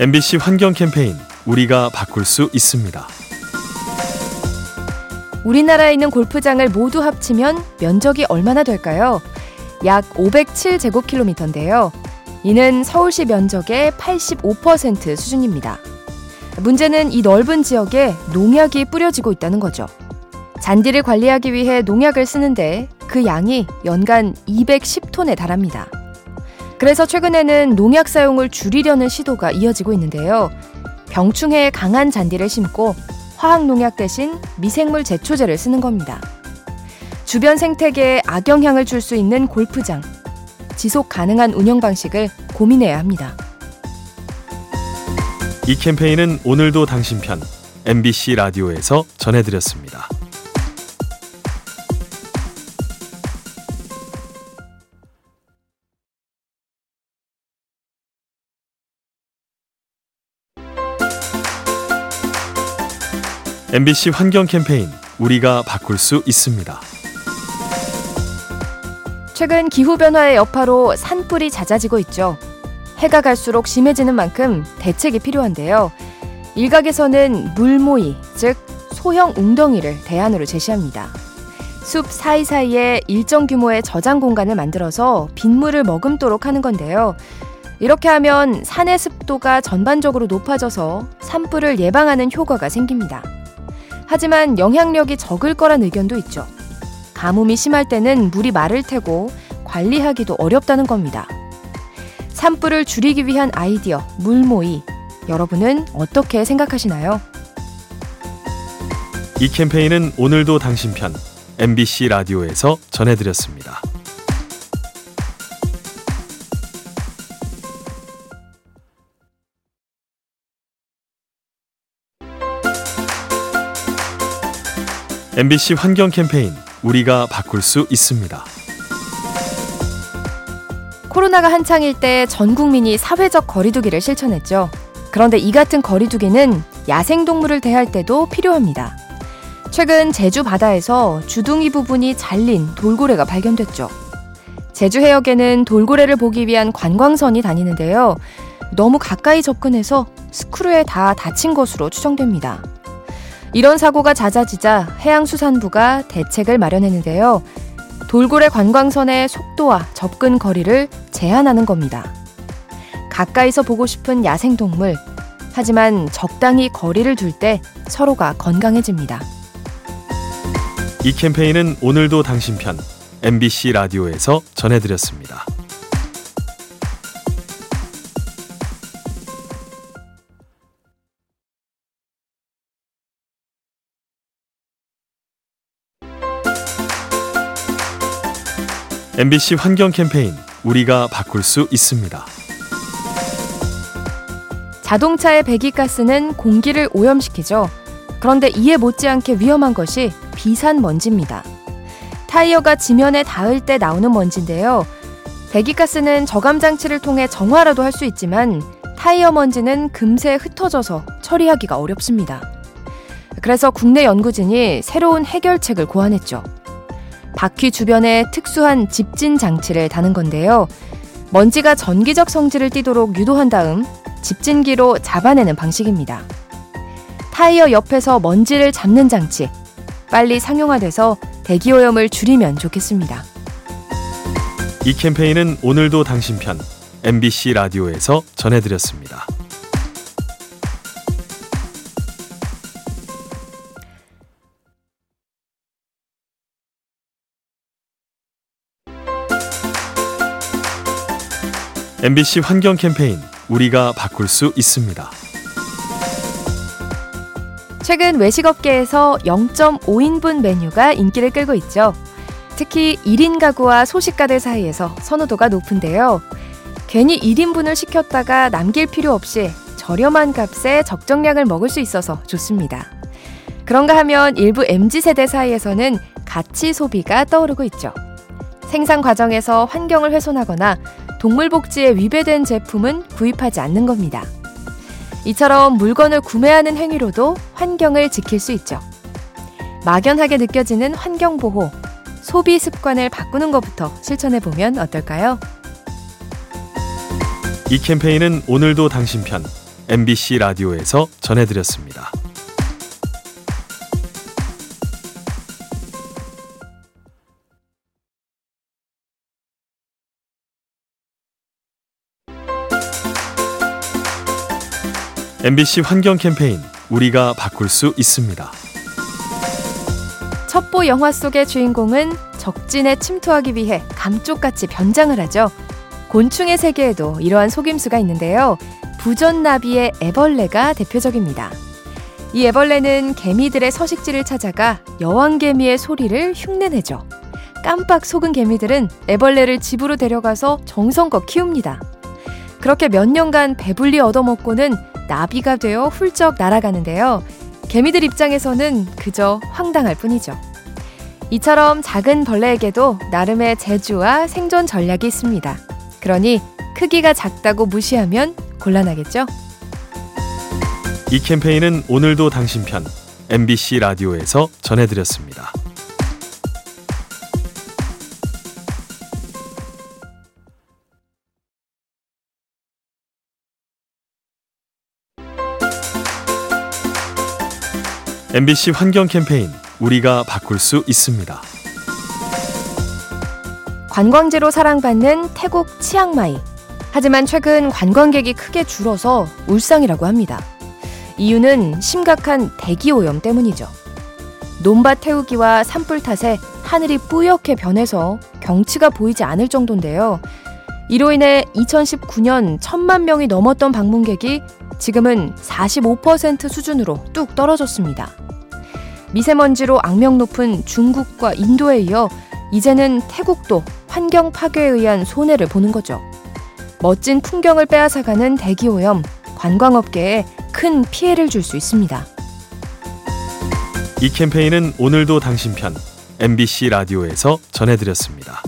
MBC 환경 캠페인 우리가 바꿀 수 있습니다. 우리나라에 있는 골프장을 모두 합치면 면적이 얼마나 될까요? 약 507제곱킬로미터인데요. 이는 서울시 면적의 85% 수준입니다. 문제는 이 넓은 지역에 농약이 뿌려지고 있다는 거죠. 잔디를 관리하기 위해 농약을 쓰는데 그 양이 연간 210톤에 달합니다. 그래서 최근에는 농약 사용을 줄이려는 시도가 이어지고 있는데요. 병충해에 강한 잔디를 심고 화학 농약 대신 미생물 제초제를 쓰는 겁니다. 주변 생태계에 악영향을 줄 수 있는 골프장. 지속 가능한 운영 방식을 고민해야 합니다. 이 캠페인은 오늘도 당신 편 MBC 라디오에서 전해드렸습니다. MBC 환경 캠페인 우리가 바꿀 수 있습니다. 최근 기후변화의 여파로 산불이 잦아지고 있죠. 해가 갈수록 심해지는 만큼 대책이 필요한데요. 일각에서는 물모이, 즉 소형 웅덩이를 대안으로 제시합니다. 숲 사이사이에 일정 규모의 저장 공간을 만들어서 빗물을 머금도록 하는 건데요. 이렇게 하면 산의 습도가 전반적으로 높아져서 산불을 예방하는 효과가 생깁니다. 하지만 영향력이 적을 거란 의견도 있죠. 가뭄이 심할 때는 물이 마를 테고 관리하기도 어렵다는 겁니다. 산불을 줄이기 위한 아이디어, 물모이. 여러분은 어떻게 생각하시나요? 이 캠페인은 오늘도 당신 편 MBC 라디오에서 전해드렸습니다. MBC 환경 캠페인 우리가 바꿀 수 있습니다. 코로나가 한창일 때 전 국민이 사회적 거리두기를 실천했죠. 그런데 이 같은 거리두기는 야생동물을 대할 때도 필요합니다. 최근 제주 바다에서 주둥이 부분이 잘린 돌고래가 발견됐죠. 제주 해역에는 돌고래를 보기 위한 관광선이 다니는데요. 너무 가까이 접근해서 스크류에 다 다친 것으로 추정됩니다. 이런 사고가 잦아지자 해양수산부가 대책을 마련했는데요. 돌고래 관광선의 속도와 접근 거리를 제한하는 겁니다. 가까이서 보고 싶은 야생동물, 하지만 적당히 거리를 둘 때 서로가 건강해집니다. 이 캠페인은 오늘도 당신 편 MBC 라디오에서 전해드렸습니다. MBC 환경 캠페인 우리가 바꿀 수 있습니다. 자동차의 배기가스는 공기를 오염시키죠. 그런데 이에 못지않게 위험한 것이 비산 먼지입니다. 타이어가 지면에 닿을 때 나오는 먼지인데요. 배기가스는 저감 장치를 통해 정화라도 할 수 있지만 타이어 먼지는 금세 흩어져서 처리하기가 어렵습니다. 그래서 국내 연구진이 새로운 해결책을 고안했죠. 바퀴 주변에 특수한 집진 장치를 다는 건데요. 먼지가 전기적 성질을 띠도록 유도한 다음 집진기로 잡아내는 방식입니다. 타이어 옆에서 먼지를 잡는 장치. 빨리 상용화돼서 대기오염을 줄이면 좋겠습니다. 이 캠페인은 오늘도 당신 편 MBC 라디오에서 전해드렸습니다. MBC 환경 캠페인 우리가 바꿀 수 있습니다. 최근 외식업계에서 0.5인분 메뉴가 인기를 끌고 있죠. 특히 1인 가구와 소식가들 사이에서 선호도가 높은데요. 괜히 1인분을 시켰다가 남길 필요 없이 저렴한 값에 적정량을 먹을 수 있어서 좋습니다. 그런가 하면 일부 MZ세대 사이에서는 가치 소비가 떠오르고 있죠. 생산 과정에서 환경을 훼손하거나 동물 복지에 위배된 제품은 구입하지 않는 겁니다. 이처럼 물건을 구매하는 행위로도 환경을 지킬 수 있죠. 막연하게 느껴지는 환경보호, 소비 습관을 바꾸는 것부터 실천해 보면 어떨까요? 이 캠페인은 오늘도 당신 편 MBC 라디오에서 전해드렸습니다. MBC 환경 캠페인 우리가 바꿀 수 있습니다. 첩보 영화 속의 주인공은 적진에 침투하기 위해 감쪽같이 변장을 하죠. 곤충의 세계에도 이러한 속임수가 있는데요. 부전나비의 애벌레가 대표적입니다. 이 애벌레는 개미들의 서식지를 찾아가 여왕개미의 소리를 흉내내죠. 깜빡 속은 개미들은 애벌레를 집으로 데려가서 정성껏 키웁니다. 그렇게 몇 년간 배불리 얻어먹고는 나비가 되어 훌쩍 날아가는데요. 개미들 입장에서는 그저 황당할 뿐이죠. 이처럼 작은 벌레에게도 나름의 재주와 생존 전략이 있습니다. 그러니 크기가 작다고 무시하면 곤란하겠죠? 이 캠페인은 오늘도 당신 편 MBC 라디오에서 전해드렸습니다. MBC 환경 캠페인 우리가 바꿀 수 있습니다. 관광지로 사랑받는 태국 치앙마이. 하지만 최근 관광객이 크게 줄어서 울상이라고 합니다. 이유는 심각한 대기 오염 때문이죠. 논밭 태우기와 산불 탓에 하늘이 뿌옇게 변해서 경치가 보이지 않을 정도인데요. 이로 인해 2019년 천만 명이 넘었던 방문객이 지금은 45% 수준으로 뚝 떨어졌습니다. 미세먼지로 악명 높은 중국과 인도에 이어 이제는 태국도 환경 파괴에 의한 손해를 보는 거죠. 멋진 풍경을 빼앗아가는 대기오염, 관광업계에 큰 피해를 줄 수 있습니다. 이 캠페인은 오늘도 당신 편 MBC 라디오에서 전해드렸습니다.